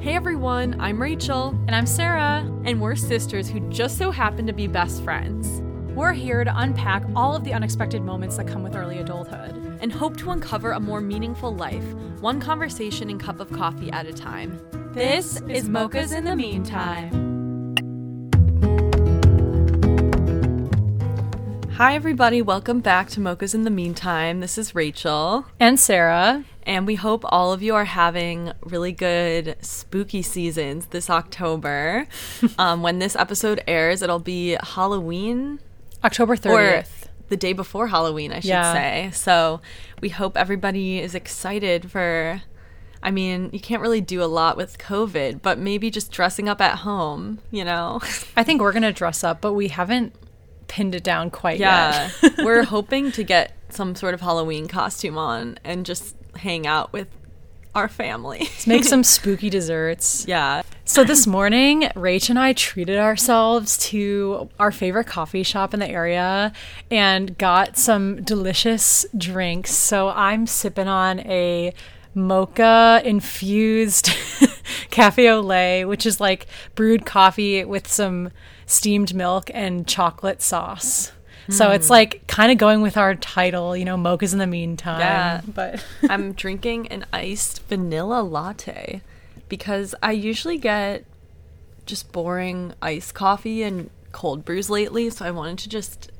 Hey everyone, I'm Rachel, And I'm Sarah. and we're sisters who just so happen to be best friends We're here to unpack all of the unexpected moments that come with early adulthood. and hope to uncover a more meaningful life, one conversation and cup of coffee at a time. This is Mocha's in the Meantime. Hi everybody, welcome back to Mocha's in the Meantime. This is Rachel, And Sarah. And we hope all of you are having really good spooky seasons this October. um, when this episode airs, it'll be Halloween October or 30th. the day before Halloween, I should Yeah. say. So we hope everybody is excited for. I mean, you can't really do a lot with COVID, but maybe just dressing up at home, you know? I think we're going to dress up, but we haven't pinned it down quite Yeah. yet. We're hoping to get some sort of Halloween costume on and just hang out with our family. Make some spooky desserts. yeah. So this morning, Rach and I treated ourselves to our favorite coffee shop in the area and got some delicious drinks. So I'm sipping on a mocha infused cafe au lait, which is like brewed coffee with some steamed milk and chocolate sauce. So it's hmm. like kind of going with our title, you know, mochas in the meantime. Yeah. But I'm drinking an iced vanilla latte because I usually get just boring iced coffee and cold brews lately, so I wanted to just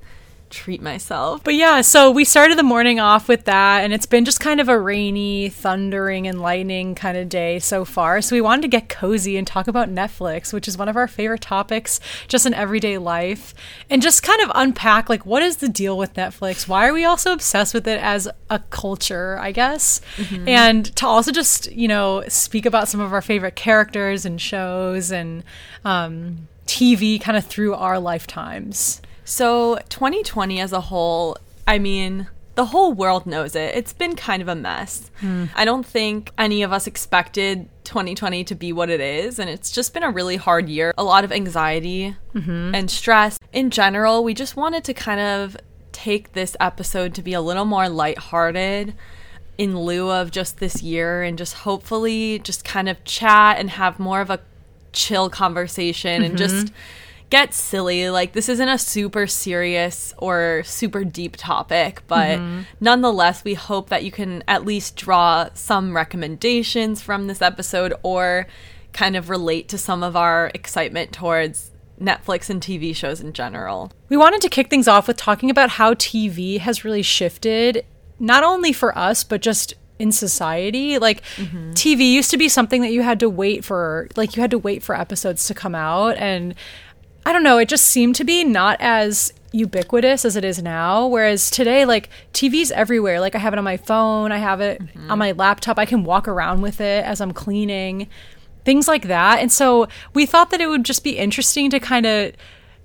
treat myself. But yeah, so we started the morning off with that, and it's been just kind of a rainy, thundering, and lightning kind of day so far. So we wanted to get cozy and talk about Netflix, which is one of our favorite topics just in everyday life, and just kind of unpack like what is the deal with Netflix? Why are we also obsessed with it as a culture, I guess? And to also just, you know, speak about some of our favorite characters and shows and um, TV kind of through our lifetimes. So, 2020 as a whole, I mean, the whole world knows it. It's been kind of a mess. Hmm. I don't think any of us expected 2020 to be what it is, and it's just been a really hard year. A lot of anxiety mm-hmm. and stress. In general, we just wanted to kind of take this episode to be a little more lighthearted in lieu of just this year and just hopefully just kind of chat and have more of a chill conversation and just mm-hmm. Get silly. Like this isn't a super serious or super deep topic, but mm-hmm. nonetheless, we hope that you can at least draw some recommendations from this episode or kind of relate to some of our excitement towards Netflix and TV shows in general. We wanted to kick things off with talking about how TV has really shifted, not only for us, but just in society. Like, mm-hmm. TV used to be something that you had to wait for, like, you had to wait for episodes to come out. And I don't know, it just seemed to be not as ubiquitous as it is now. Whereas today, like, TV's everywhere. Like, I have it on my phone, I have it on my laptop, I can walk around with it as I'm cleaning things like that. And so we thought that it would just be interesting to kind of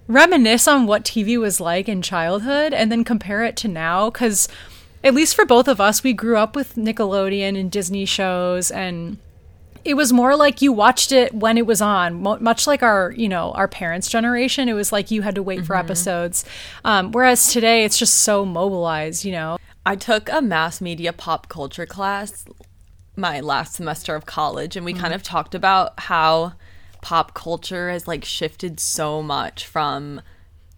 reminisce on what TV was like in childhood and then compare it to now. Because, at least for both of us, we grew up with Nickelodeon and Disney shows and it was more like you watched it when it was on much like our you know our parents generation it was like you had to wait for episodes. Um, whereas today it's just so mobilized you know? I took a mass media pop culture class my last semester of college and we kind of talked about how pop culture has like shifted so much from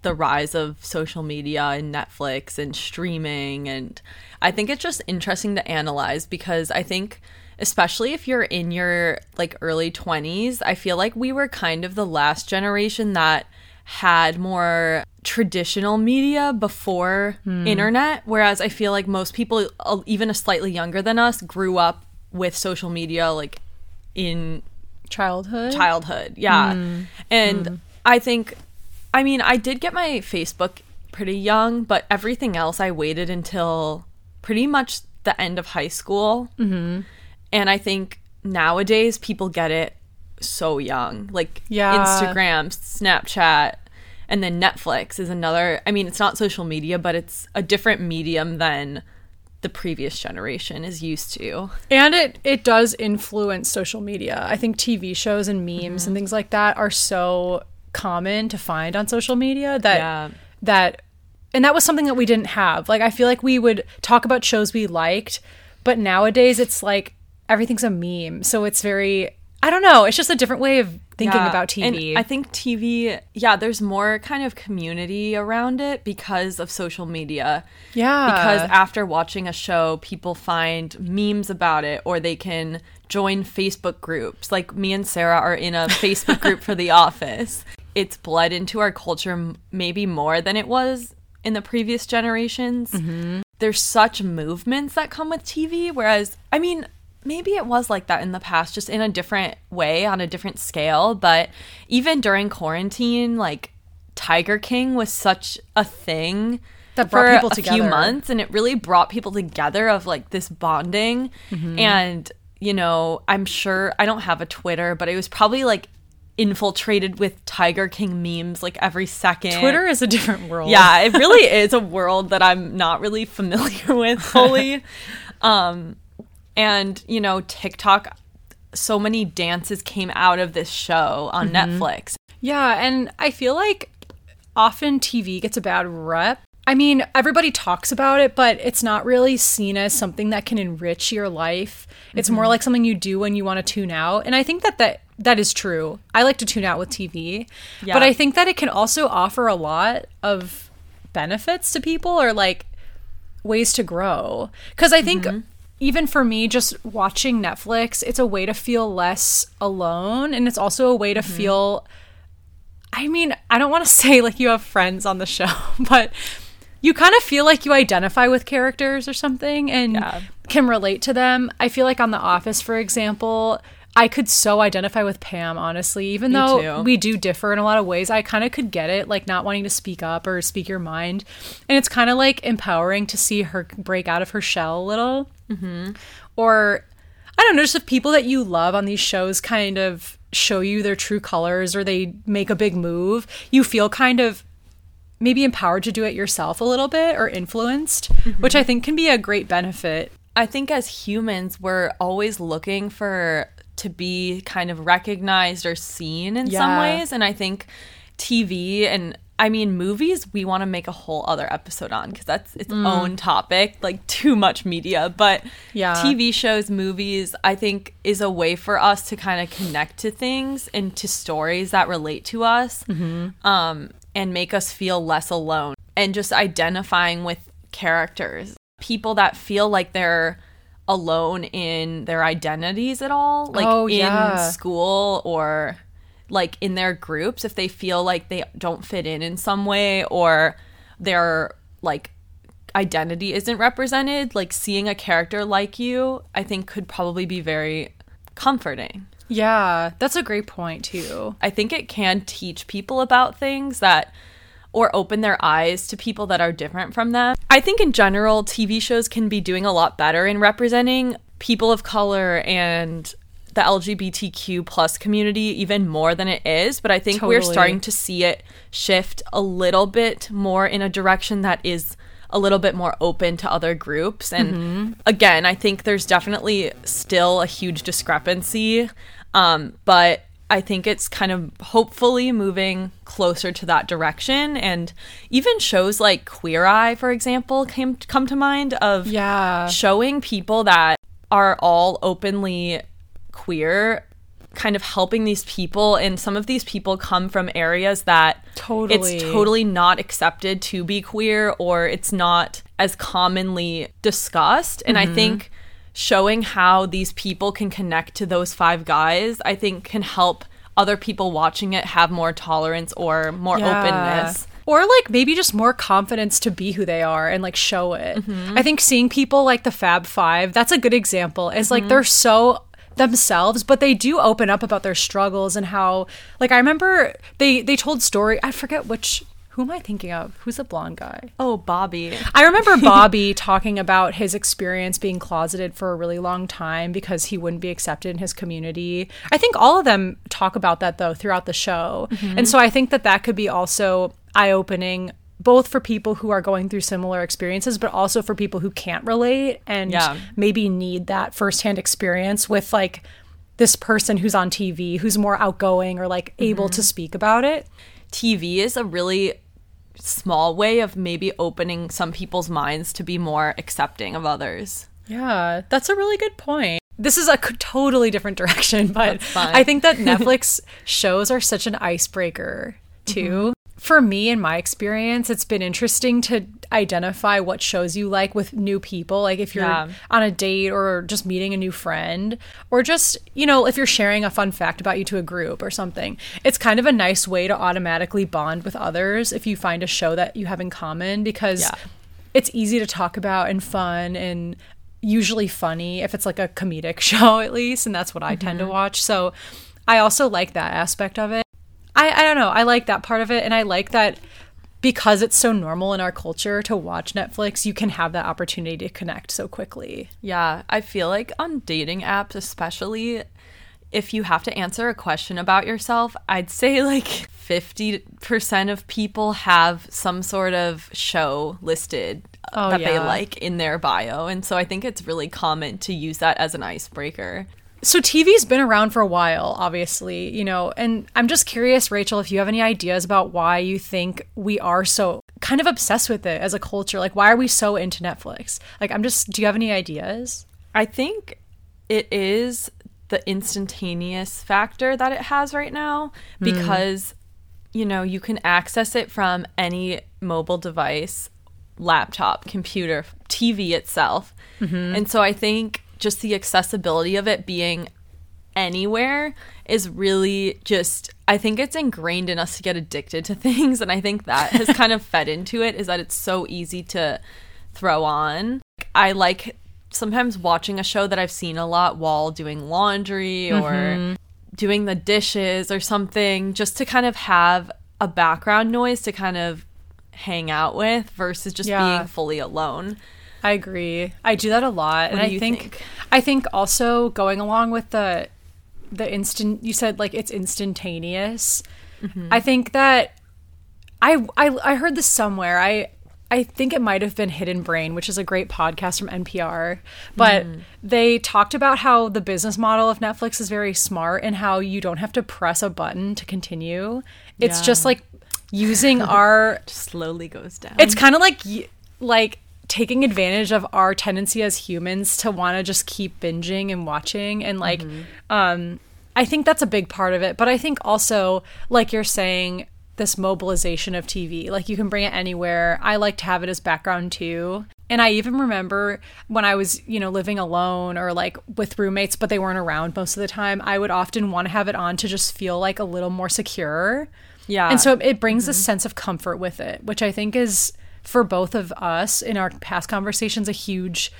the rise of social media and Netflix and streaming and I think it's just interesting to analyze because I think especially if you're in your like early 20s, I feel like we were kind of the last generation that had more traditional media before internet whereas I feel like most people uh, even a slightly younger than us grew up with social media like in childhood childhood. Yeah. And I think, I mean, I did get my Facebook pretty young, but everything else I waited until pretty much the end of high school. Mm-hmm. And I think nowadays people get it so young. Like Yeah. Instagram, Snapchat, and then Netflix is another. I mean, it's not social media, but it's a different medium than the previous generation is used to. And it it does influence social media. I think TV shows and memes and mm-hmm. things like that are so common to find on social media that Yeah. that and that was something that we didn't have. Like I feel like we would talk about shows we liked, but nowadays it's like everything's a meme. So it's very I don't know. It's just a different way of thinking Yeah, about TV. And I think TV, yeah, there's more kind of community around it because of social media. yeah. Because after watching a show, people find memes about it or they can join Facebook groups. Like me and Sarah are in a Facebook group for The Office. It's bled into our culture maybe more than it was in the previous generations. Mm-hmm. There's such movements that come with TV, whereas, I mean, maybe it was like that in the past, just in a different way, on a different scale. But even during quarantine, like Tiger King was such a thing That brought for people a few months, and it really brought people together of like this bonding. Mm-hmm. And you know, I'm sure I don't have a Twitter, but it was probably like infiltrated with Tiger King memes like every second. Twitter is a different world. Yeah, it really is a world that I'm not really familiar with fully. um, and you know, TikTok. So many dances came out of this show on Mm-hmm. Netflix. Yeah, and I feel like often TV gets a bad rep. I mean, everybody talks about it, but it's not really seen as something that can enrich your life. It's Mm-hmm. more like something you do when you want to tune out. And I think that that, that is true. I like to tune out with TV. Yeah. But I think that it can also offer a lot of benefits to people or like ways to grow. Because I think even for me, just watching Netflix, it's a way to feel less alone. And it's also a way to mm-hmm. feel. I mean, I don't want to say like you have friends on the show, but you kind of feel like you identify with characters or something and Yeah. can relate to them. I feel like on The Office, for example, I could so identify with Pam, honestly, even Me though too. we do differ in a lot of ways. I kind of could get it, like not wanting to speak up or speak your mind. And it's kind of like empowering to see her break out of her shell a little. Mm-hmm. Or, I don't know, just if people that you love on these shows kind of show you their true colors or they make a big move, you feel kind of maybe empowered to do it yourself a little bit or influenced, which I think can be a great benefit. I think as humans, we're always looking for to be kind of recognized or seen in some ways. And I think TV and I mean movies, we want to make a whole other episode on because that's its own topic, like too much media. But Yeah. TV shows, movies, I think is a way for us to kind of connect to things and to stories that relate to us um, and make us feel less alone and just identifying with characters people that feel like they're alone in their identities at all like Oh, in yeah. school or like in their groups if they feel like they don't fit in in some way or their like identity isn't represented like seeing a character like you i think could probably be very comforting Yeah, that's a great point too. I think it can teach people about things that or open their eyes to people that are different from them. I think in general TV shows can be doing a lot better in representing people of color and the LGBTQ plus community even more than it is, but I think we're starting to see it shift a little bit more in a direction that is a little bit more open to other groups. And again, I think there's definitely still a huge discrepancy um, but I think it's kind of hopefully moving closer to that direction. And even shows like Queer Eye, for example, came come to mind of Yeah. showing people that are all openly queer kind of helping these people and some of these people come from areas that Totally. it's totally not accepted to be queer or it's not as commonly discussed and Mm-hmm. i think showing how these people can connect to those five guys i think can help other people watching it have more tolerance or more Yeah. openness Or like maybe just more confidence to be who they are and like show it. Mm-hmm. I think seeing people like the Fab Five, that's a good example. Is like mm-hmm. they're so themselves, but they do open up about their struggles and how like I remember they they told story I forget which who am I thinking of? Who's the blonde guy? oh bobby I remember Bobby talking about his experience being closeted for a really long time because he wouldn't be accepted in his community. I think all of them talk about that though throughout the show. Mm-hmm. And so I think that that could be also eye opening both for people who are going through similar experiences but also for people who can't relate and Yeah. maybe need that firsthand experience with like this person who's on TV who's more outgoing or like able mm-hmm. to speak about it. TV is a really small way of maybe opening some people's minds to be more accepting of others. Yeah, that's a really good point. this is a c- totally different direction, but. I think that Netflix shows are such an icebreaker too. For me, in my experience, it's been interesting to identify what shows you like with new people. Like if you're Yeah. on a date or just meeting a new friend, or just, you know, if you're sharing a fun fact about you to a group or something. It's kind of a nice way to automatically bond with others if you find a show that you have in common because Yeah. it's easy to talk about and fun and usually funny if it's like a comedic show at least and that's what i tend to mm-hmm. watch so i also like that aspect of it I, I don't know i like that part of it and i like that because it's so normal in our culture to watch netflix you can have that opportunity to connect so quickly Yeah, I feel like on dating apps, especially if you have to answer a question about yourself, I'd say like 50% of people have some sort of show listed Oh, that they like in their bio. And so I think it's really common to use that as an icebreaker. So tv's been around for a while obviously you know and i'm just curious rachel if you have any ideas about why you think we are so kind of obsessed with it as a culture. Like why are we so into netflix? Like i'm just do you have any ideas? I think it is the instantaneous factor that it has right now hmm. because you know you can access it from any mobile device laptop computer tv itself. Mm-hmm. And so i think just the accessibility of it being anywhere is really just I think it's ingrained in us to get addicted to things and I think that has kind of fed into it is that it's so easy to throw on. I like sometimes watching a show that I've seen a lot while doing laundry or mm-hmm. doing the dishes or something just to kind of have a background noise to kind of hang out with versus just Yeah. being fully alone. I agree. I do that a lot, and do I think, think? I think also going along with the the instant you said like it's instantaneous. Mm-hmm. I think that I, I I heard this somewhere. I I think it might have been Hidden Brain, which is a great podcast from NPR. But Mm. they talked about how the business model of Netflix is very smart and how you don't have to press a button to continue. It's Yeah. just like using our Slowly goes down. it's kind of like like taking advantage of our tendency as humans to want to just keep binging and watching and like um i think that's a big part of it but i think also like you're saying this mobilization of tv like you can bring it anywhere. I like to have it as background too. And i even remember when i was you know living alone or like with roommates but they weren't around most of the time i would often want to have it on to just feel like a little more secure. Yeah. and so it, it brings a sense of comfort with it, which I think is for both of us in our past conversations a huge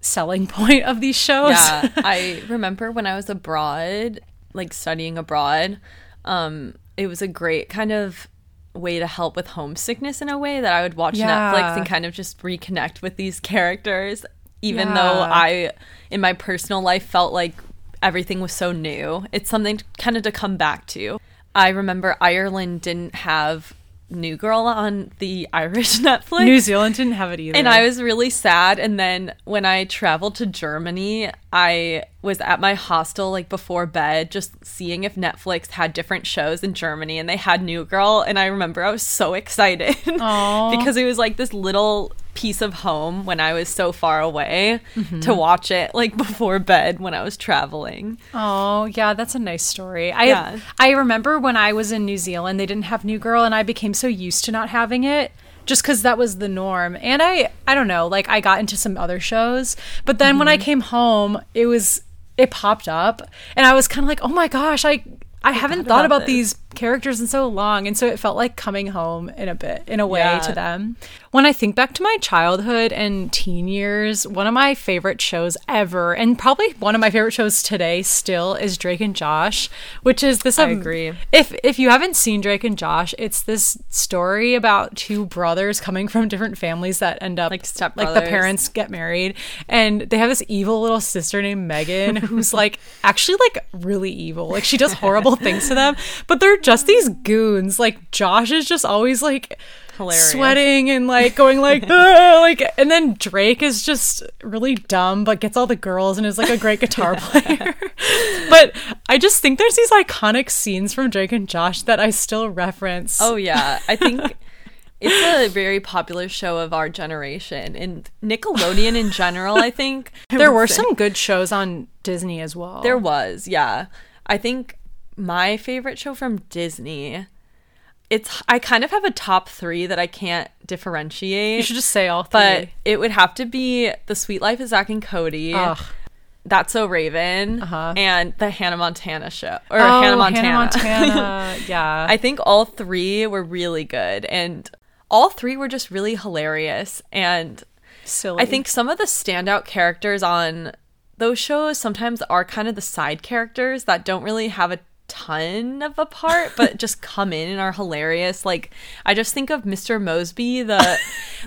selling point of these shows. Yeah, I remember when I was abroad, like studying abroad, um, it was a great kind of way to help with homesickness in a way that I would watch Yeah. Netflix and kind of just reconnect with these characters, even Yeah. though I, in my personal life, felt like everything was so new. It's something kind of to come back to. I remember Ireland didn't have New Girl on the Irish Netflix. New Zealand didn't have it either. And I was really sad. And then when I traveled to Germany, I was at my hostel like before bed, just seeing if Netflix had different shows in Germany, and they had New Girl. And I remember I was so excited because it was like this little piece of home when I was so far away Mm-hmm. to watch it like before bed when I was traveling. Oh, yeah, that's a nice story. I Yeah. I remember when I was in New Zealand, they didn't have New Girl and I became so used to not having it just cuz that was the norm. And I I don't know, like I got into some other shows, but then when I came home, it was it popped up. And I was kind of like, "Oh my gosh, I I haven't thought about about these characters in so long." And so it felt like coming home in a bit in a way Yeah. to them. When I think back to my childhood and teen years, one of my favorite shows ever, and probably one of my favorite shows today still, is Drake and Josh, which is this. I um, agree. If if you haven't seen Drake and Josh, it's this story about two brothers coming from different families that end up Like like the parents get married, and they have this evil little sister named Megan who's like actually like really evil. Like she does horrible things to them, but they're just these goons. Like Josh is just always like Hilarious. sweating and like going like like and then Drake is just really dumb but gets all the girls and is like a great guitar player. but I just think there's these iconic scenes from Drake and Josh that I still reference. Oh yeah, I think it's a very popular show of our generation and Nickelodeon in general. I think there were say. some good shows on Disney as well. There was, yeah. I think my favorite show from Disney. It's I kind of have a top three that I can't differentiate. you should just say all three. but it would have to be The Sweet Life of Zach and Cody. Ugh. That's So Raven Uh-huh. and the Hannah Montana show or Oh, Hannah Montana. Montana. yeah. I think all three were really good and all three were just really hilarious and Silly. I think some of the standout characters on those shows sometimes are kind of the side characters that don't really have a ton of a part but just come in and are hilarious like i just think of mr moseby the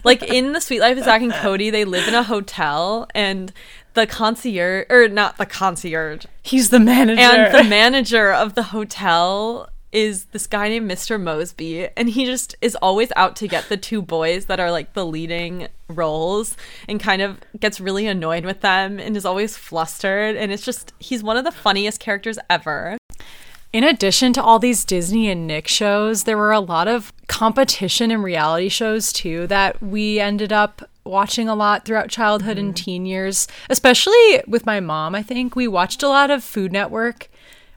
like in the sweet life of zach and cody they live in a hotel and the concierge or not the concierge he's the manager. and the manager of the hotel is this guy named Mr. Moseby, and he just is always out to get the two boys that are like the leading roles and kind of gets really annoyed with them and is always flustered. And it's just, he's one of the funniest characters ever. In addition to all these Disney and Nick shows, there were a lot of competition and reality shows too that we ended up watching a lot throughout childhood and mm-hmm. teen years, especially with my mom. I think we watched a lot of Food Network.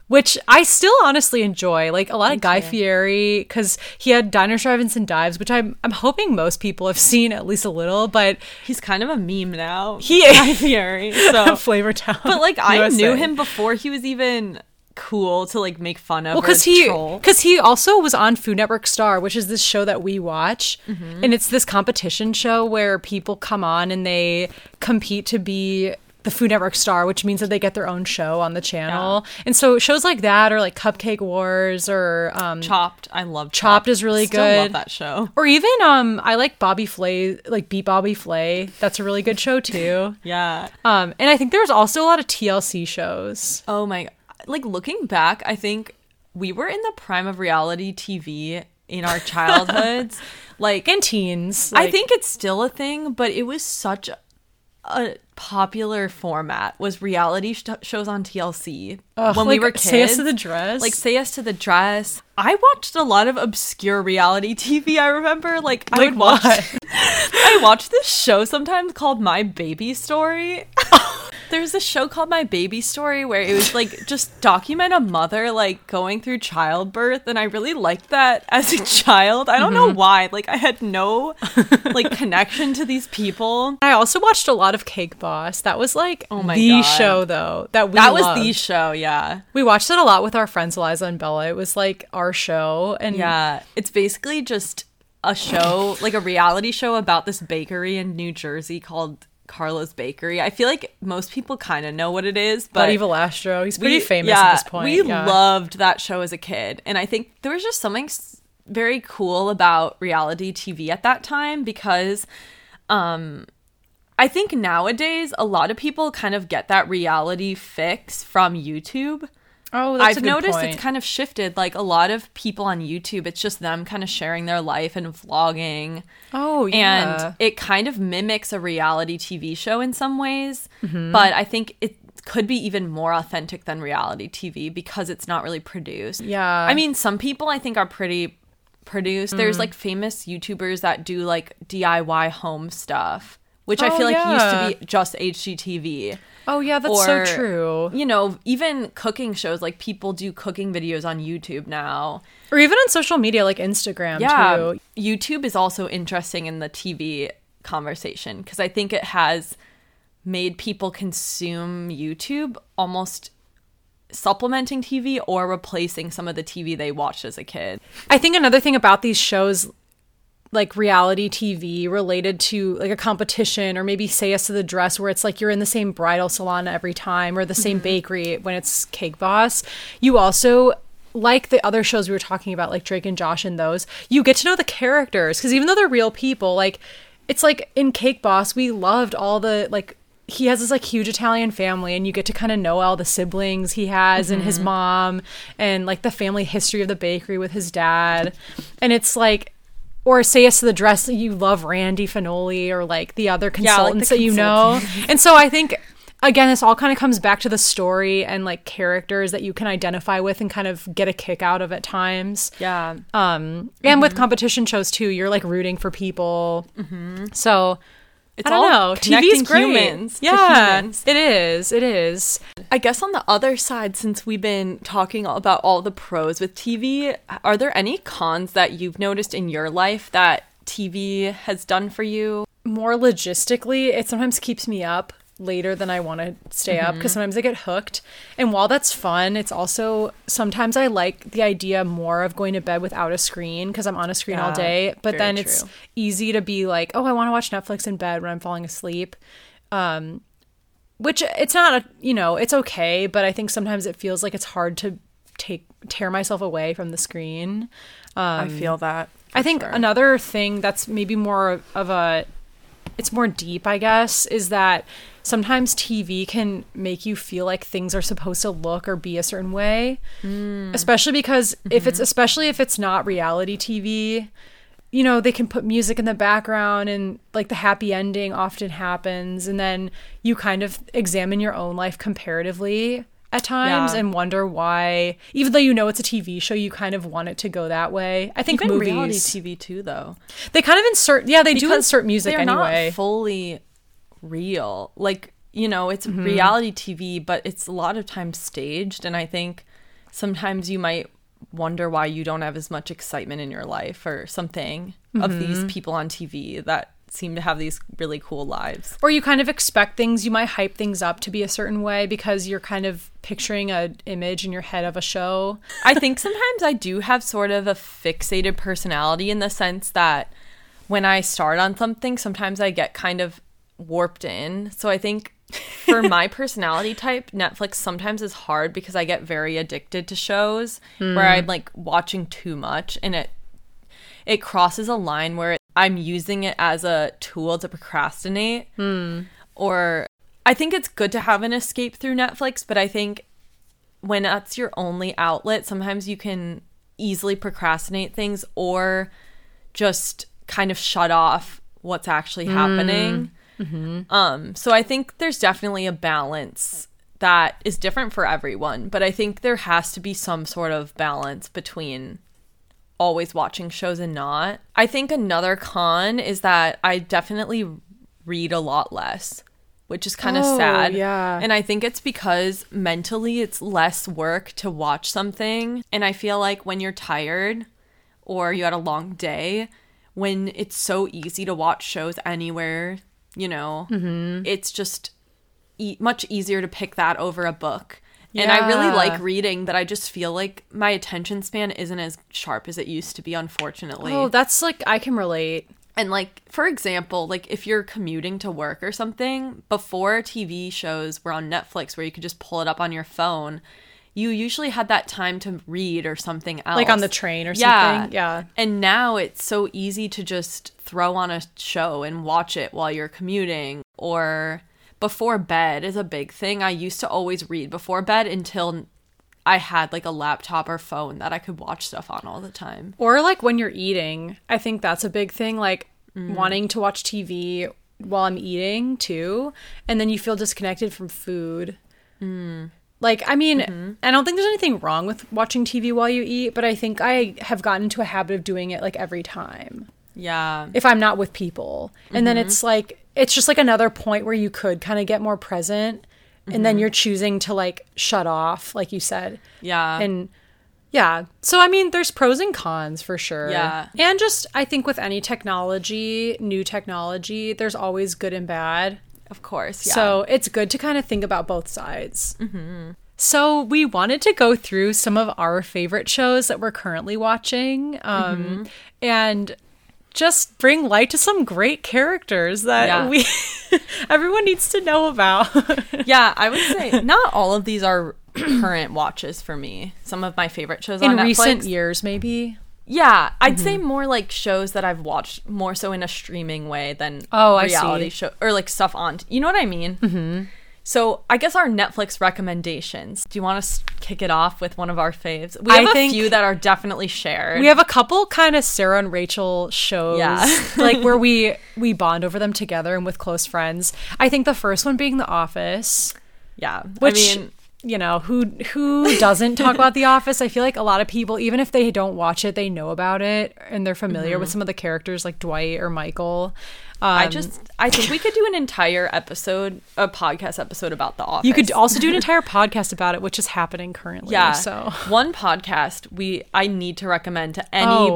Which I still honestly enjoy, like a lot of Guy Fieri, because he had Diners, Drive-ins, and Dives, which I'm I'm hoping most people have seen at least a little. But He's kind of a meme now. He Guy is. Fieri. So, Flavor Town, but like, I USA. knew him before he was even cool to like make fun of. Well, because he because he also was on Food Network Star, which is this show that we watch, and it's this competition show where people come on and they compete to be the Food Network Star, which means that they get their own show on the channel. And so shows like that, or like Cupcake Wars, or um, Chopped. I love Chopped Chopped is really Still love good. that show. or even um, I like Bobby Flay, like Beat Bobby Flay. That's a really good show too. Yeah. Um, and I think there's also a lot of TLC shows. Oh my like looking back, I think we were in the prime of reality TV in our childhoods. like And teens. I think it's still a thing, but it was such a popular format was reality sh- shows on TLC Ugh, when we were kids. Say Yes to the Dress. Like say yes to the dress. I watched a lot of obscure reality TV. I remember, like, I Like would watch. I watched this show sometimes called My Baby Story. There's a show called My Baby Story where it was like just document a mother like going through childbirth, and I really liked that as a child. I don't know Mm-hmm. why. Like I had no like connection to these people. I also watched a lot of Cake Boss. That was like Oh my the God. show though that we That was the show, yeah. we watched it a lot with our friends Eliza and Bella. It was like our show and Yeah, it's basically just a show, like a reality show about this bakery in New Jersey called Carlo's Bakery. I feel like most people kind of know what it is, but Buddy Valastro. He's pretty we- famous yeah, at this point. We yeah. loved that show as a kid, and I think there was just something very cool about reality TV at that time because, um, I think nowadays a lot of people kind of get that reality fix from YouTube. Oh, that's I've noticed point. it's kind of shifted. Like a lot of people on YouTube, it's just them kind of sharing their life and vlogging. Oh, yeah. And it kind of mimics a reality TV show in some ways. Mm-hmm. But I think it could be even more authentic than reality TV because it's not really produced. Yeah. I mean, some people I think are pretty produced. Mm. There's like famous YouTubers that do like DIY home stuff, which I Oh, feel like yeah. used to be just HGTV oh, yeah, that's or, so true. You know, even cooking shows, like people do cooking videos on YouTube now. Or even on social media like Instagram Yeah. too. YouTube is also interesting in the TV conversation because I think it has made people consume YouTube almost supplementing TV or replacing some of the TV they watched as a kid. I think another thing about these shows like reality TV related to like a competition or maybe say yes to the dress where it's like you're in the same bridal salon every time or the same mm-hmm. bakery when it's Cake Boss. You also like the other shows we were talking about like Drake and Josh and those, you get to know the characters because even though they're real people, like it's like in Cake Boss we loved all the like he has this like huge Italian family and you get to kind of know all the siblings he has and his mm-hmm. mom and like the family history of the bakery with his dad. And it's like or say yes to the dress that you love Randy Fenoli or like the other like the consultants that you know. And so I think again this all kind of comes back to the story and like characters that you can identify with and kind of get a kick out of at times. Yeah. Um and with competition shows too, you're like rooting for people. Mm-hmm. So it's I don't all know. connecting TV's great. humans yeah, humans. it is. It is. I guess on the other side, since we've been talking about all the pros with TV, are there any cons that you've noticed in your life that TV has done for you? More logistically, it sometimes keeps me up later than I want to stay up Mm-hmm. because sometimes I get hooked. And while that's fun, it's also sometimes I like the idea more of going to bed without a screen because I'm on a screen all day. But then it's true. easy to be like, oh, I want to watch Netflix in bed when I'm falling asleep. Um, which it's not a you know it's okay, but I think sometimes it feels like it's hard to take tear myself away from the screen. I feel that. I think another thing that's maybe more of a it's more deep, I guess, is that sometimes TV can make you feel like things are supposed to look or be a certain way. Mm. Especially because if it's mm-hmm. especially if it's not reality TV, you know, they can put music in the background and like the happy ending often happens and then you kind of examine your own life comparatively at times Yeah. and wonder why even though you know it's a TV show, you kind of want it to go that way. I think Even movies reality TV too, though. they kind of insert yeah, they do insert music they're anyway. not fully real. Like you know, it's Mm-hmm. reality TV, but it's a lot of times staged, and I think sometimes you might wonder why you don't have as much excitement in your life or something of Mm-hmm. these people on TV that seem to have these really cool lives. or you kind of expect things you might hype things up to be a certain way because you're kind of picturing an image in your head of a show I think sometimes I do have sort of a fixated personality in the sense that when I start on something, sometimes I get kind of warped in. So I think for my personality type, Netflix sometimes is hard because I get very addicted to shows hmm. where I'm like watching too much and it it crosses a line where I'm using it as a tool to procrastinate hmm. or I think it's good to have an escape through Netflix, but I think when that's your only outlet, sometimes you can easily procrastinate things or just kind of shut off what's actually happening. Hmm. Um, so I think there's definitely a balance that is different for everyone, but I think there has to be some sort of balance between always watching shows and not. I think another con is that I definitely read a lot less, which is kind of Oh, sad. yeah. And I think it's because mentally it's less work to watch something. And I feel like when you're tired or you had a long day, when it's so easy to watch shows anywhere, you know, Mm-hmm. it's just e- much easier to pick that over a book. And I really like reading, but I just feel like my attention span isn't as sharp as it used to be, unfortunately. oh that's like i can relate And like for example, like if you're commuting to work or something, before TV shows were on Netflix where you could just pull it up on your phone, you usually had that time to read or something else. like on the train or Yeah. something yeah And now it's so easy to just throw on a show and watch it while you're commuting or before bed is a big thing. I used to always read before bed until I had like a laptop or phone that I could watch stuff on all the time. or like when you're eating i think that's a big thing like Mm. wanting to watch tv while i'm eating too and then you feel disconnected from food Mm. Like i mean Mm-hmm. i don't think there's anything wrong with watching tv while you eat but i think i have gotten into a habit of doing it like every time Yeah. if i'm not with people and Mm-hmm. then it's like it's just like another point where you could kind of get more present and Mm-hmm. then you're choosing to like shut off like you said Yeah. and yeah so i mean there's pros and cons for sure Yeah. and just i think with any technology new technology there's always good and bad of course. Yeah. so it's good to kind of think about both sides so we wanted to go through some of our favorite shows that we're currently watching um, and just bring light to some great characters that Yeah. we everyone needs to know about yeah, I would say not all of these are current watches for me. Some of my favorite shows in on Netflix. recent years maybe Yeah, I'd say Mm-hmm. more like shows that I've watched more so in a streaming way than Oh, I see. reality show or like stuff on. You know what I mean? Mm-hmm. So I guess our Netflix recommendations. Do you want to kick it off with one of our faves? We have a think- few that are definitely shared. We have a couple kind of Sarah and Rachel shows, Yeah. like where we we bond over them together and with close friends. I think the first one being The Office. yeah, Which I mean, you know who who doesn't talk about the office i feel like a lot of people even if they don't watch it they know about it and they're familiar with some of the characters like dwight or michael um, I just I think we could do an entire episode, a podcast episode about the office. you could also do an entire podcast about it which is happening currently yeah. so one podcast we I need to recommend to Oh.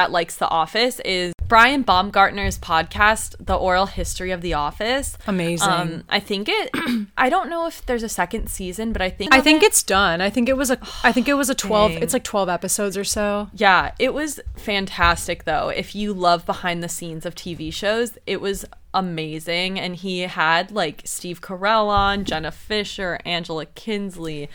That likes The Office is Brian Baumgartner's podcast, The Oral History of The Office. Amazing. Um, I think it. I don't know if there's a second season, but I think i think it's done i think it was a i think it was a 12 Dang. it's like 12 episodes or so Yeah, it was fantastic though. If you love behind the scenes of TV shows, it was amazing. And he had like Steve Carell on, Jenna Fischer, Angela Kinsey,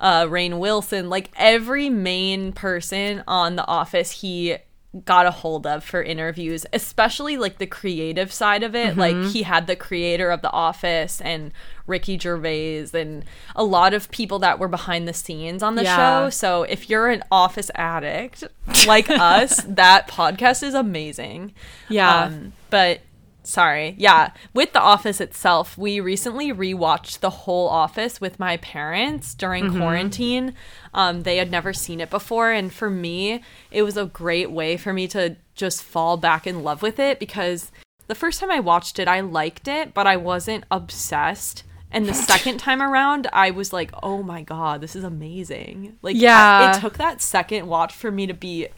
uh, Rainn Wilson, like every main person on The Office, he got a hold of for interviews, especially like the creative side of it. Like he had the creator of The Office and Ricky Gervais and a lot of people that were behind the scenes on the Yeah. show. So if you're an office addict like us, that podcast is amazing. Yeah. Um, but sorry. Yeah. With The Office itself, we recently rewatched the whole Office with my parents during Mm-hmm. quarantine. Um, they had never seen it before. And for me, it was a great way for me to just fall back in love with it because the first time I watched it, I liked it, but I wasn't obsessed. And the second time around, I was like, "Oh my god, this is amazing!" Like, I- Yeah. it took that second watch for me to be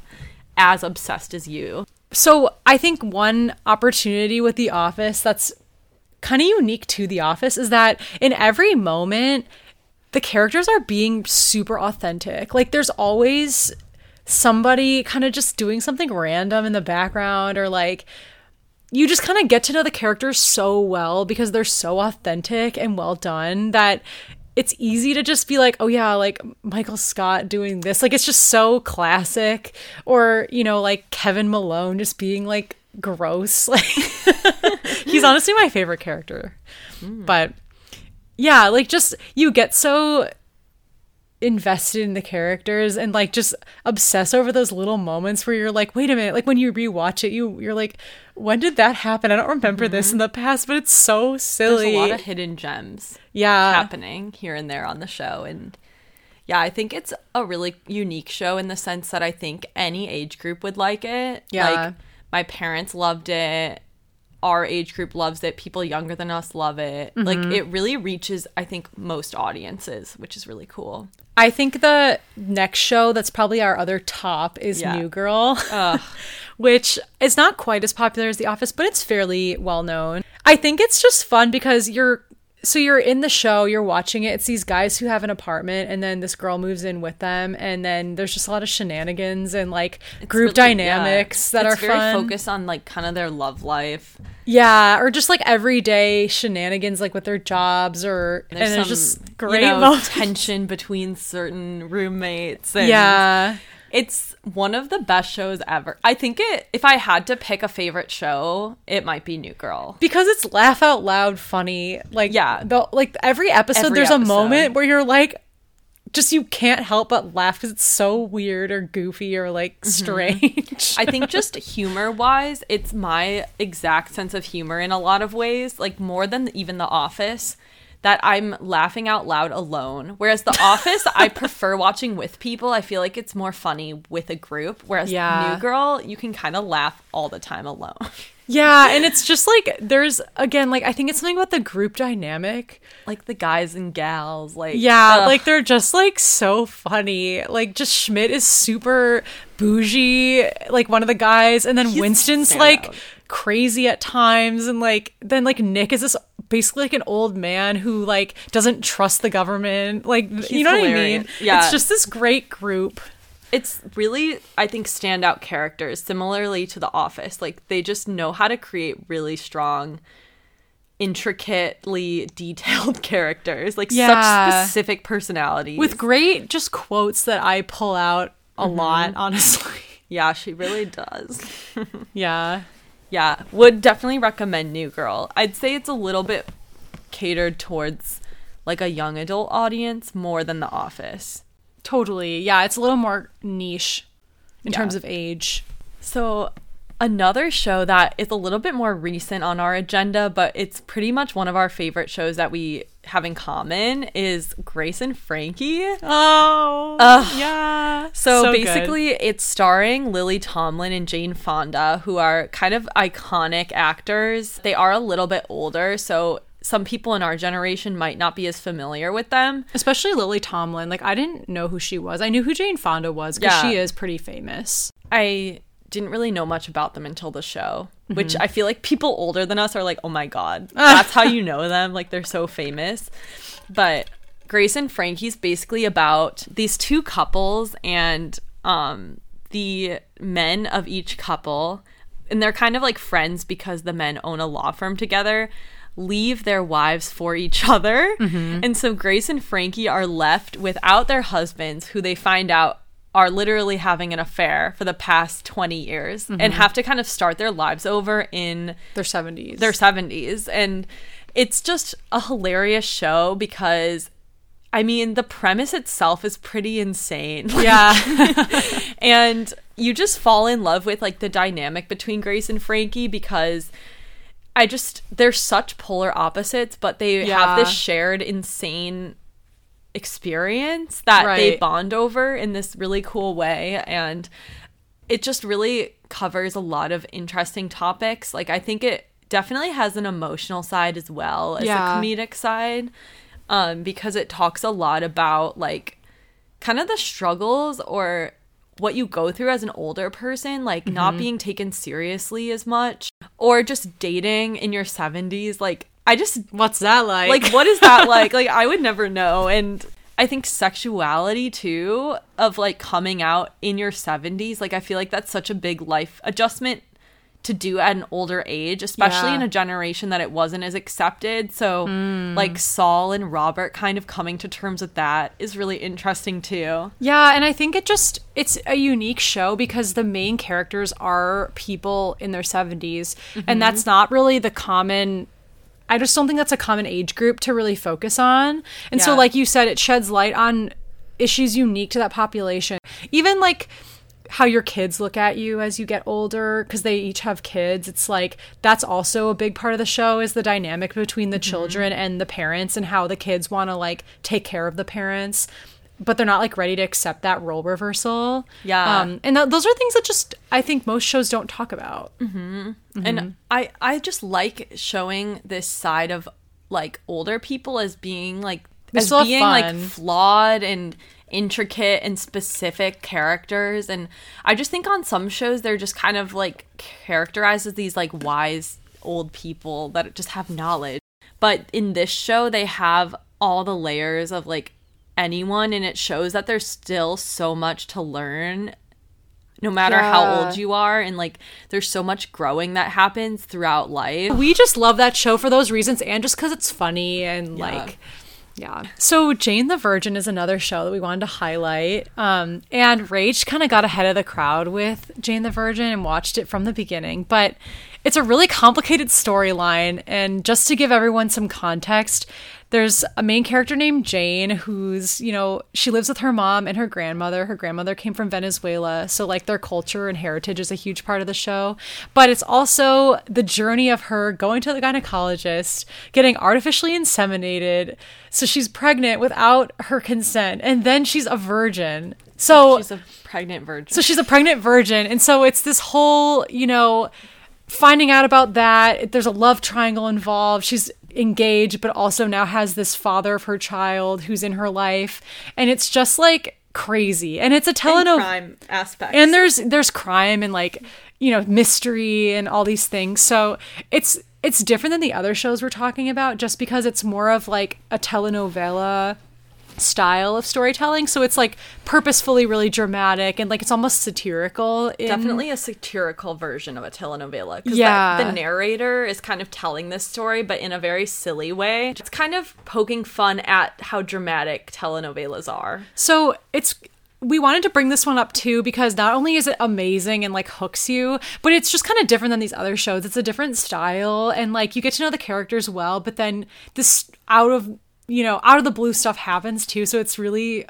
as obsessed as you. So I think one opportunity with The Office that's kind of unique to The Office is that in every moment, the characters are being super authentic. Like there's always somebody kind of just doing something random in the background or like you just kind of get to know the characters so well because they're so authentic and well done that it's easy to just be like, oh yeah, like Michael Scott doing this. Like it's just so classic. Or, you know, like Kevin Malone just being like gross. Like he's honestly my favorite character. Hmm. But yeah, like just you get so invested in the characters and like just obsess over those little moments where you're like, wait a minute, like when you rewatch it, you you're like, when did that happen? I don't remember this mm-hmm. in the past, but it's so There's silly. a lot of hidden gems yeah. happening here and there on the show, and yeah, I think it's a really unique show in the sense that I think any age group would like it. Yeah. like my parents loved it. Our age group loves it. People younger than us love it. Like Mm-hmm. it really reaches, I think, most audiences, which is really cool. I think the next show that's probably our other top is Yeah. New Girl, which is not quite as popular as The Office, but it's fairly well known. I think it's just fun because you're so you're in the show, you're watching it. It's these guys who have an apartment, and then this girl moves in with them, and then there's just a lot of shenanigans and like group really- dynamics yeah. that it's are very fun. focused on like kind of their love life. Yeah, or just like everyday shenanigans, like with their jobs, or and there's some, just great you know, tension between certain roommates. And Yeah. It's one of the best shows ever. I think it if I had to pick a favorite show, it might be New Girl. because it's laugh out loud funny. Like Yeah. the like every episode, Every there's episode. a moment where you're like, just you can't help but laugh because it's so weird or goofy or like strange. Mm-hmm. I think just humor wise, it's my exact sense of humor in a lot of ways, like more than even The Office, that I'm laughing out loud alone. Whereas The Office, I prefer watching with people. I feel like it's more funny with a group. Whereas Yeah. New Girl, you can kind of laugh all the time alone. yeah, and it's just like there's again like I think it's something about the group dynamic. like the guys and gals, like Yeah, ugh. like they're just like so funny. Like just Schmidt is super bougie, like one of the guys, and then He's Winston's like crazy at times, and like then like Nick is this basically like an old man who like doesn't trust the government. Like you He's know what I mean? Yeah. It's just this great group. it's really i think standout characters similarly to the office like they just know how to create really strong intricately detailed characters like Yeah. such specific personalities With great just quotes that I pull out a Mm-hmm. lot, honestly. yeah she really does yeah. Yeah would definitely recommend new girl i'd say it's a little bit catered towards like a young adult audience more than the office Totally. Yeah, it's a little more niche in Yeah. terms of age. So, Another show that is a little bit more recent on our agenda, but it's pretty much one of our favorite shows that we have in common is Grace and Frankie. Oh, Ugh. yeah. So, So good. basically, it's starring Lily Tomlin and Jane Fonda, who are kind of iconic actors. They are a little bit older, so some people in our generation might not be as familiar with them. especially Lily Tomlin. Like I didn't know who she was. I knew who Jane Fonda was because Yeah. she is pretty famous. I didn't really know much about them until the show, which I feel like people older than us are like, oh my God, that's how you know them. Like they're so famous. But Grace and Frankie's basically about these two couples and um, the men of each couple. And they're kind of like friends because the men own a law firm together. Leave their wives for each other. And so Grace and Frankie are left without their husbands, who they find out are literally having an affair for the past 20 years and mm-hmm. have to kind of start their lives over in Their seventies. their 70s and it's just a hilarious show because I mean the premise itself is pretty insane. Yeah. and you just fall in love with like the dynamic between Grace and Frankie because I just they're such polar opposites, but they Yeah. have this shared insane experience that they bond over in this really cool way and it just really covers a lot of interesting topics. Like I think it definitely has an emotional side as well as Yeah. a comedic side. Um, because it talks a lot about like kind of the struggles or what you go through as an older person, like not being taken seriously as much, or just dating in your 70s. Like, I just, What's that like? like, what is that like? Like, I would never know. And I think sexuality too, of like coming out in your 70s, like, I feel like that's such a big life adjustment to do at an older age, especially Yeah. in a generation that it wasn't as accepted. So, hmm. like, Saul and Robert kind of coming to terms with that is really interesting too. Yeah, and I think it just it's a unique show because the main characters are people in their 70s and mm-hmm. that's not really the common I just don't think that's a common age group to really focus on. And so like you said it sheds light on issues unique to that population. Even like how your kids look at you as you get older because they each have kids it's like that's also a big part of the show is the dynamic between the Mm-hmm. children and the parents and how the kids want to like take care of the parents but they're not like ready to accept that role reversal Yeah. um, and th- those are things that just i think most shows don't talk about Mm-hmm. And I I just like showing this side of like older people as being like as being like flawed and intricate and specific characters and I just think on some shows they're just kind of like characterized as these like wise old people that just have knowledge. But in this show they have all the layers of like anyone and it shows that there's still so much to learn no matter how old you are and like there's so much growing that happens throughout life. We just love that show for those reasons and just because it's funny and Yeah. like yeah. So jane the virgin is another show that we wanted to highlight um, and rach kind of got ahead of the crowd with jane the virgin and watched it from the beginning but it's a really complicated storyline and just to give everyone some context there's a main character named Jane who's, you know, she lives with her mom and her grandmother. Her grandmother came from Venezuela, so like their culture and heritage is a huge part of the show. But it's also the journey of her going to the gynecologist, getting artificially inseminated, so she's pregnant without her consent, and then she's a virgin. So she's a pregnant virgin so she's a pregnant virgin. And so it's this whole, you know, finding out about that. There's a love triangle involved. She's engaged, but also now has this father of her child who's in her life. And it's just like crazy. And it's a telenovela. crime aspects And there's there's crime and like, you know, mystery and all these things. So it's it's different than the other shows we're talking about just because it's more of like a telenovela style of storytelling. So it's like purposefully really dramatic and like it's almost satirical. In, definitely a satirical version of a telenovela because Yeah. the narrator is kind of telling this story but in a very silly way it's kind of poking fun at how dramatic telenovelas are So it's we wanted to bring this one up too because not only is it amazing and like hooks you, but it's just kind of different than these other shows. It's a different style and like you get to know the characters well, but then this out of you know out of the blue stuff happens too. So it's really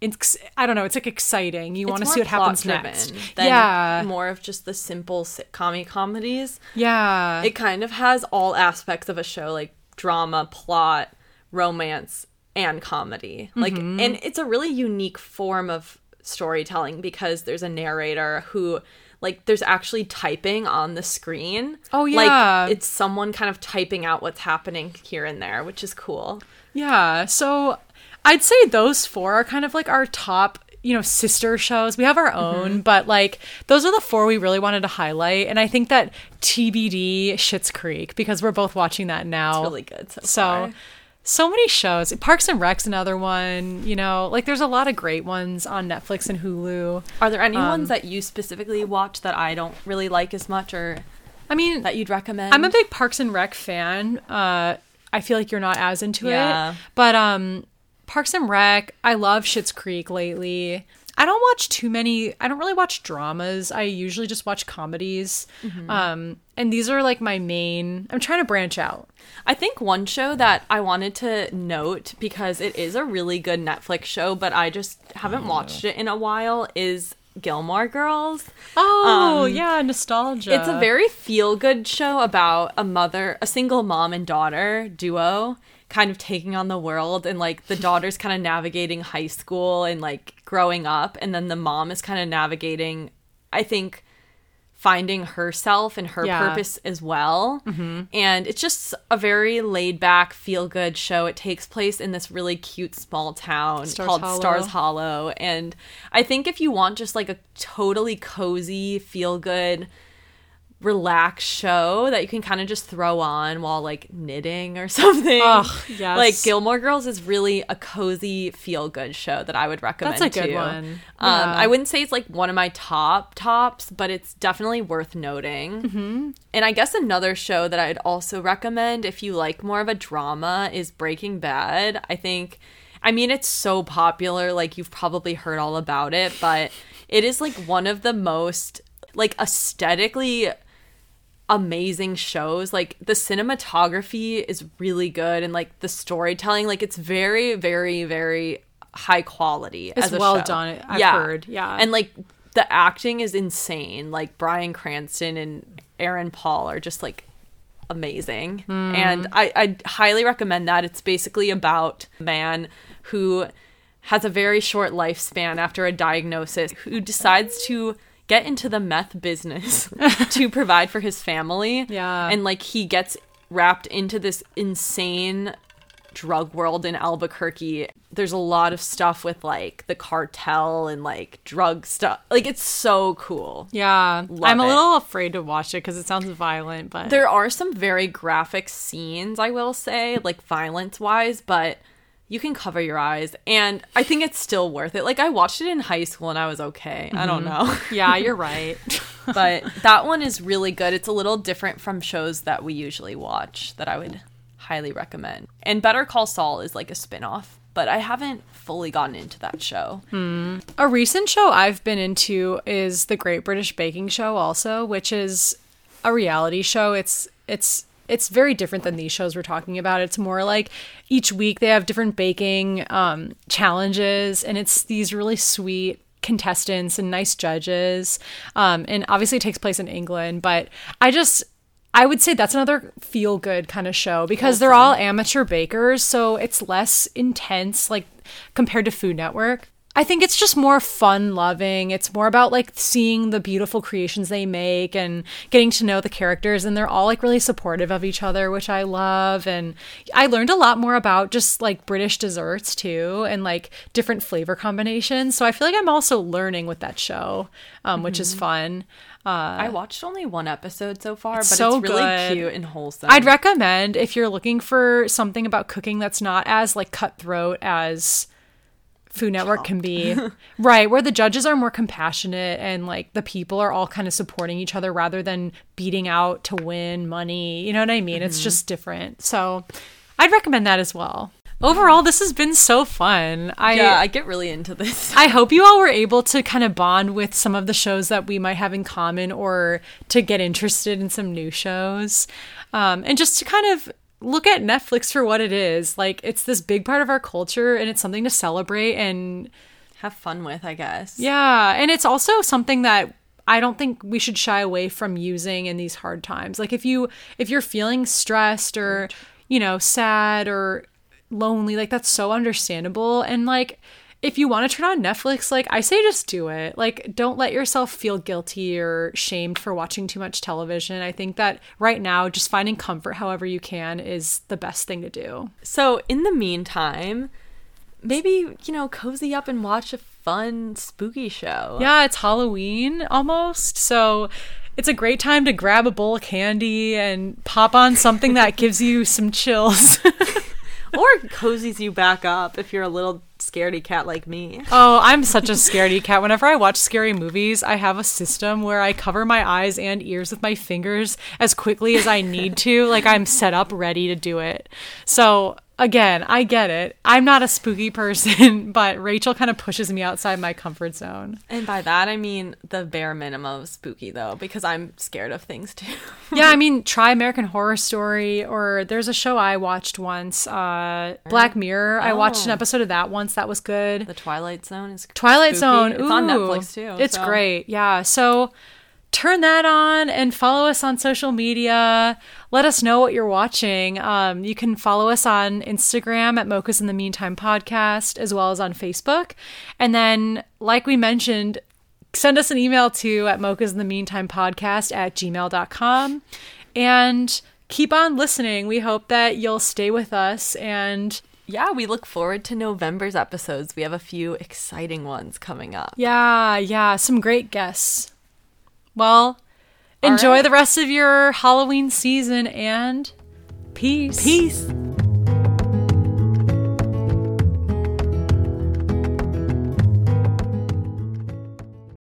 it's I don't know, it's like exciting. You want to see what happens next. Yeah. more of just the simple sitcom comedies. Yeah. It kind of has all aspects of a show, like drama, plot, romance, and comedy. Like, Mm-hmm. and it's a really unique form of storytelling because there's a narrator who. Like there's actually typing on the screen. Oh, yeah. Like it's someone kind of typing out what's happening here and there, which is cool. Yeah. So I'd say those four are kind of like our top, you know, sister shows. We have our own, Mm-hmm. but like those are the four we really wanted to highlight. And I think that TBD Schitt's Creek because we're both watching that now. Really good so, So so many shows. Parks and Rec's another one, you know, like there's a lot of great ones on Netflix and Hulu. Are there any Um, ones that you specifically watch that I don't really like as much or I mean, that you'd recommend? I'm a big Parks and Rec fan. Uh, I feel like you're not as into Yeah. it, but um, Parks and Rec. I love Schitt's Creek lately. I don't watch too many. I don't really watch dramas. I usually just watch comedies. Mm-hmm. Um, and these are like my main. I'm trying to branch out. I think one show that I wanted to note because it is a really good Netflix show, but I just haven't watched it in a while is Gilmore Girls. Oh um, yeah, nostalgia. It's a very feel good show about a mother, a single mom and daughter duo kind of taking on the world and like the daughter's kind of navigating high school and like growing up and then the mom is kind of navigating I think finding herself and her Yeah. purpose as well. Mm-hmm. And it's just a very laid back, feel good show. It takes place in this really cute small town Stars called Hollow. Stars Hollow. And I think if you want just like a totally cozy, feel good, relaxed show that you can kind of just throw on while like knitting or something. Ugh, yes. Like Gilmore Girls is really a cozy, feel good show that I would recommend. That's a good too. one. Um, Yeah. I wouldn't say it's like one of my top tops, but it's definitely worth noting. Mm-hmm. And I guess another show that I'd also recommend if you like more of a drama is Breaking Bad. I think, I mean, it's so popular, like you've probably heard all about it, but it is like one of the most like aesthetically amazing shows. Like the cinematography is really good and like the storytelling, like it's very, very, very high quality. It's as a well show. done, I've heard, yeah. And like the acting is insane. Like Bryan Cranston and Aaron Paul are just like amazing. Hmm. And I, I highly recommend that. It's basically about a man who has a very short lifespan after a diagnosis who decides to get into the meth business to provide for his family. Yeah. And like he gets wrapped into this insane drug world in Albuquerque. There's a lot of stuff with like the cartel and like drug stuff. Like it's so cool. yeah. Love I'm a it. little afraid to watch it because it sounds violent, but There are some very graphic scenes, I will say, like violence wise, but you can cover your eyes. And I think it's still worth it. Like I watched it in high school and I was okay. I don't mm-hmm. know. yeah, you're right. but that one is really good. It's a little different from shows that we usually watch that I would highly recommend. And Better Call Saul is like a spin-off, but I haven't fully gotten into that show. Hmm. A recent show I've been into is the Great British Baking Show also, which is a reality show. It's it's it's very different than these shows we're talking about. It's more like each week they have different baking um, challenges, and it's these really sweet contestants and nice judges. Um, and obviously, it takes place in England, but I just I would say that's another feel good kind of show because they're all amateur bakers, so it's less intense like compared to Food Network. I think it's just more fun loving. It's more about like seeing the beautiful creations they make and getting to know the characters and they're all like really supportive of each other, which I love. And I learned a lot more about just like British desserts too and like different flavor combinations. So I feel like I'm also learning with that show, um, which is fun. I watched only one episode so far, but so it's really good. cute and wholesome. I'd recommend if you're looking for something about cooking that's not as like cutthroat as Food Network can be. right, where the judges are more compassionate and like the people are all kind of supporting each other rather than beating out to win money. You know what I mean? It's just different. So I'd recommend that as well. Overall, this has been so fun. I yeah, I get really into this. I hope you all were able to kind of bond with some of the shows that we might have in common or to get interested in some new shows. Um, and just to kind of look at Netflix for what it is. Like, it's this big part of our culture and it's something to celebrate and have fun with, I guess. Yeah, and it's also something that I don't think we should shy away from using in these hard times. Like if you if you're feeling stressed or, you know, sad or lonely, like that's so understandable and like if you want to turn on Netflix, like I say just do it. Like don't let yourself feel guilty or shamed for watching too much television. I think that right now just finding comfort however you can is the best thing to do. So, in the meantime, maybe, you know, cozy up and watch a fun spooky show. Yeah, it's Halloween almost. So it's a great time to grab a bowl of candy and pop on something that gives you some chills. or cozies you back up if you're a little scaredy cat like me. Oh, I'm such a scaredy cat. Whenever I watch scary movies, I have a system where I cover my eyes and ears with my fingers as quickly as I need to. Like I'm set up ready to do it. So again, I get it. I'm not a spooky person, but Rachel kind of pushes me outside my comfort zone. And by that, I mean the bare minimum of spooky, though, because I'm scared of things too. yeah, I mean, try American Horror Story, or there's a show I watched once, uh, Black Mirror. I watched an Oh. episode of that once. That was good. the Twilight Zone is Twilight spooky. Zone. It's on Netflix too. It's so- great. Yeah. So turn that on and follow us on social media. Let us know what you're watching. Um, you can follow us on Instagram at Mocha's in the Meantime podcast, as well as on Facebook. And then, like we mentioned, send us an email to at Mocha's in the Meantime podcast at gmail.com. And keep on listening. We hope that you'll stay with us and Yeah, we look forward to November's episodes. We have a few exciting ones coming up. Yeah, yeah, some great guests. Well, enjoy right. the rest of your Halloween season and peace. Peace.